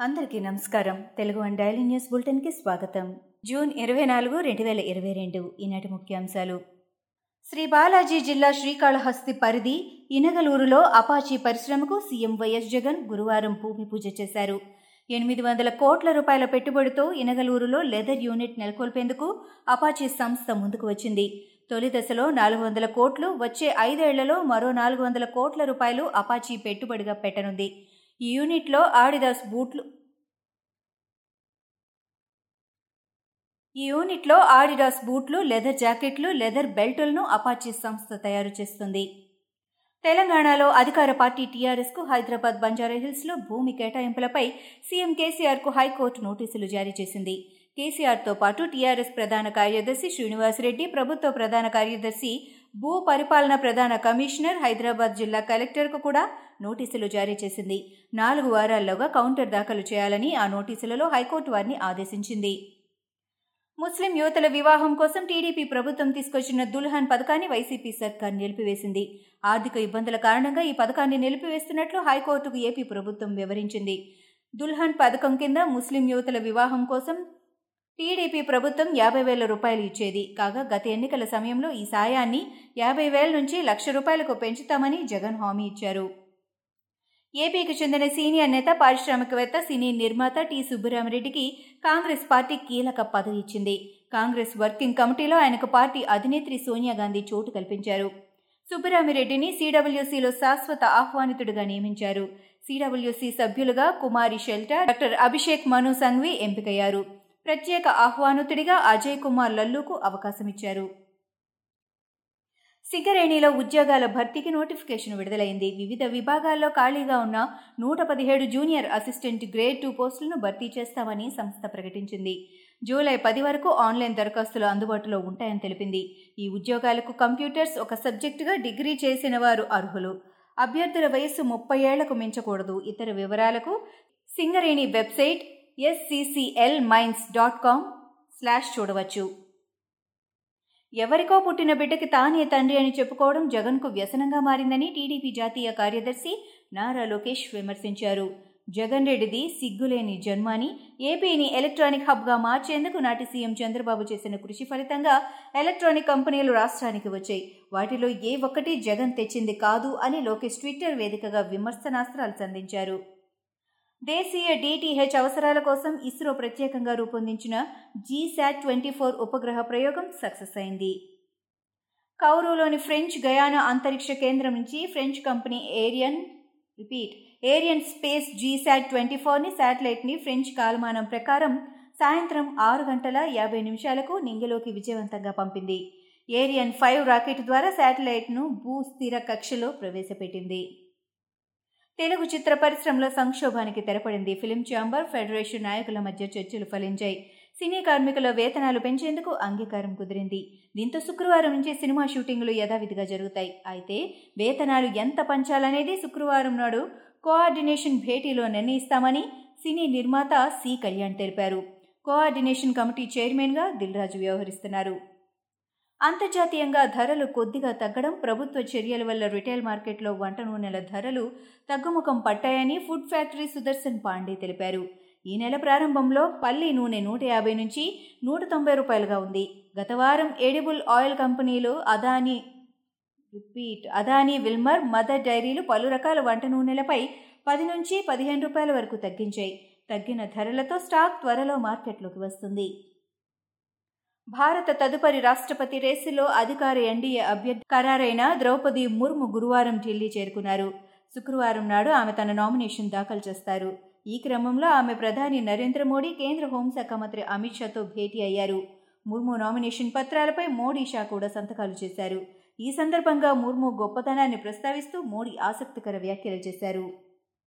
అందరికీ నమస్కారం. Telugu one daily news బులెటిన్కి స్వాగతం. జూన్ ఇరవై నాలుగు రెండు వేల ఇరవై రెండు ఈనాటి ముఖ్యాంశాలు. శ్రీ బాలాజీ జిల్లా శ్రీకాళహస్తి పరిధి ఇనగలూరులో అపాచీ పరిశ్రమకు సీఎం వైఎస్ జగన్ గురువారం భూమి పూజ చేశారు. ఎనిమిది వందల కోట్ల రూపాయల పెట్టుబడితో ఇనగలూరులో లెదర్ యూనిట్ నెలకొల్పేందుకు అపాచీ సంస్థ ముందుకు వచ్చింది. తొలి దశలో నాలుగు వందల కోట్లు వచ్చే ఐదేళ్ళలో మరో నాలుగు వందల కోట్ల రూపాయలు అపాచీ పెట్టుబడిగా పెట్టనుంది. ఈ యూనిట్లో ఆడిదాస్ బూట్లు. ఈ యూనిట్లో ఆడిడాస్ బూట్లు లెదర్ జాకెట్లు లెదర్ బెల్టులను అపాచీ సంస్థ తయారు చేస్తుంది. తెలంగాణలో అధికార పార్టీ టీఆర్ఎస్కు హైదరాబాద్ బంజారాహిల్స్లో భూమి కేటాయింపులపై సీఎం కేసీఆర్కు హైకోర్టు నోటీసులు జారీ చేసింది. కేసీఆర్తో పాటు టీఆర్ఎస్ ప్రధాన కార్యదర్శి శ్రీనివాసరెడ్డి ప్రభుత్వ ప్రధాన కార్యదర్శి భూ పరిపాలన ప్రధాన కమిషనర్ హైదరాబాద్ జిల్లా కలెక్టర్కు కూడా నోటీసులు జారీ చేసింది. నాలుగు వారాల్లోగా కౌంటర్ దాఖలు చేయాలని ఆ నోటీసులలో హైకోర్టు వారిని ఆదేశించింది. ముస్లిం యువతల వివాహం కోసం టీడీపీ ప్రభుత్వం తీసుకొచ్చిన దుల్హన్ పథకాన్ని వైసీపీ సర్కార్ నిలిపివేసింది. ఆర్థిక ఇబ్బందుల కారణంగా ఈ పథకాన్ని నిలిపివేస్తున్నట్లు హైకోర్టుకు ఏపీ ప్రభుత్వం వివరించింది. దుల్హన్ పథకం కింద ముస్లిం యువతల వివాహం కోసం టీడీపీ ప్రభుత్వం యాభై వేల రూపాయలు ఇచ్చేది. కాగా గత ఎన్నికల సమయంలో ఈ సాయాన్ని యాభై వేల నుంచి లక్ష రూపాయలకు పెంచుతామని జగన్ హామీ ఇచ్చారు. ఏపీకి చెందిన సీనియర్ నేత పారిశ్రామికవేత్త సినీ నిర్మాత టి. సుబ్బరామరెడ్డికి కాంగ్రెస్ పార్టీ కీలక పదవి ఇచ్చింది. కాంగ్రెస్ వర్కింగ్ కమిటీలో ఆయనకు పార్టీ అధినేత్రి సోనియా గాంధీ చోటు కల్పించారు. సుబ్బరామిరెడ్డిని సిడబ్ల్యూసీలో శాశ్వత ఆహ్వానితుడిగా నియమించారు. సిడబ్ల్యూసీ సభ్యులుగా కుమారి షెల్టర్ డాక్టర్ అభిషేక్ మను సంఘ్వి ఎంపికయ్యారు. ప్రత్యేక ఆహ్వానితుడిగా అజయ్ కుమార్ లల్లుకు అవకాశమిచ్చారు. సింగరేణిలో ఉద్యోగాల భర్తీకి నోటిఫికేషన్ విడుదలైంది. వివిధ విభాగాల్లో ఖాళీగా ఉన్న నూట పదిహేడు జూనియర్ అసిస్టెంట్ గ్రేడ్ టూ పోస్టులను భర్తీ చేస్తామని సంస్థ ప్రకటించింది. జూలై పది వరకు ఆన్లైన్ దరఖాస్తులు అందుబాటులో ఉంటాయని తెలిపింది. ఈ ఉద్యోగాలకు కంప్యూటర్స్ ఒక సబ్జెక్టుగా డిగ్రీ చేసిన వారు అర్హులు. అభ్యర్థుల వయస్సు ముప్పై ఏళ్ళకు మించకూడదు. ఇతర వివరాలకు Singareni website SCCL mines dot com slash చూడవచ్చు. ఎవరికో పుట్టిన బిడ్డకి తానే తండ్రి అని చెప్పుకోవడం జగన్కు వ్యసనంగా మారిందని టీడీపీ జాతీయ కార్యదర్శి నారా లోకేష్ విమర్శించారు. జగన్ రెడ్డిది సిగ్గులేని జన్మాని ఏపీని ఎలక్ట్రానిక్ హబ్గా మార్చేందుకు నాటి సీఎం చంద్రబాబు చేసిన కృషి ఫలితంగా ఎలక్ట్రానిక్ కంపెనీలు రాష్ట్రానికి వచ్చాయి. వాటిలో ఏ ఒక్కటి జగన్ తెచ్చింది కాదు అని లోకేష్ ట్విట్టర్ వేదికగా విమర్శనాస్త్రాలు సంధించారు. దేశీయ డిటిహెచ్ అవసరాల కోసం ఇస్రో ప్రత్యేకంగా రూపొందించిన జీశాట్ ట్వంటీ ఫోర్ ఉపగ్రహ ప్రయోగం సక్సెస్ అయింది. కౌరులోని ఫ్రెంచ్ గయానా అంతరిక్ష కేంద్రం నుంచి French company Ariane repeat Ariane space GSAT twenty ఫోర్ని శాటిలైట్ని ఫ్రెంచ్ కాలమానం ప్రకారం సాయంత్రం ఆరు గంటల యాభై నిమిషాలకు నింగిలోకి విజయవంతంగా పంపింది. ఏరియన్ ఫైవ్ రాకెట్ ద్వారా శాటిలైట్ను భూస్థిర కక్షలో ప్రవేశపెట్టింది. తెలుగు చిత్ర పరిశ్రమలో సంక్షోభానికి తెరపడింది. ఫిలిం ఛాంబర్ ఫెడరేషన్ నాయకుల మధ్య చర్చలు ఫలించాయి. సినీ కార్మికుల వేతనాలు పెంచేందుకు అంగీకారం కుదిరింది. దీంతో శుక్రవారం నుంచి సినిమా షూటింగ్లు యథావిధిగా జరుగుతాయి. అయితే వేతనాలు ఎంత పంచాలనేది శుక్రవారం నాడు కోఆర్డినేషన్ భేటీలో నిర్ణయిస్తామని సినీ నిర్మాత సి. కళ్యాణ్ తెలిపారు. కోఆర్డినేషన్ కమిటీ చైర్మన్గా దిల్రాజు వ్యవహరిస్తున్నారు. అంతర్జాతీయంగా ధరలు కొద్దిగా తగ్గడం ప్రభుత్వ చర్యల వల్ల రిటైల్ మార్కెట్లో వంట నూనెల ధరలు తగ్గుముఖం పట్టాయని ఫుడ్ ఫ్యాక్టరీ సుదర్శన్ పాండే తెలిపారు. ఈ నెల ప్రారంభంలో పల్లి నూనె నూట యాభై నుంచి నూట తొంభై రూపాయలుగా ఉంది. గత వారం ఎడిబుల్ ఆయిల్ కంపెనీలు Adani repeat Adani Wilmar Mother డైరీలు పలు రకాల వంట నూనెలపై పది నుంచి పదిహేను రూపాయల వరకు తగ్గించాయి. తగ్గిన ధరలతో స్టాక్ త్వరలో మార్కెట్లోకి వస్తుంది. భారత తదుపరి రాష్ట్రపతి రేసులో అధికార ఎన్డీఏ అభ్యర్థి ఖరారైన ద్రౌపది ముర్ము గురువారం ఢిల్లీ చేరుకున్నారు. శుక్రవారం నాడు ఆమె తన నామినేషన్ దాఖలు చేస్తారు. ఈ క్రమంలో ఆమె ప్రధాని నరేంద్ర మోడీ కేంద్ర హోంశాఖ మంత్రి అమిత్ షాతో భేటీ అయ్యారు. ముర్ము నామినేషన్ పత్రాలపై మోడీ షా కూడా సంతకాలు చేశారు. ఈ సందర్భంగా ముర్ము గొప్పతనాన్ని ప్రస్తావిస్తూ మోడీ ఆసక్తికర వ్యాఖ్యలు చేశారు.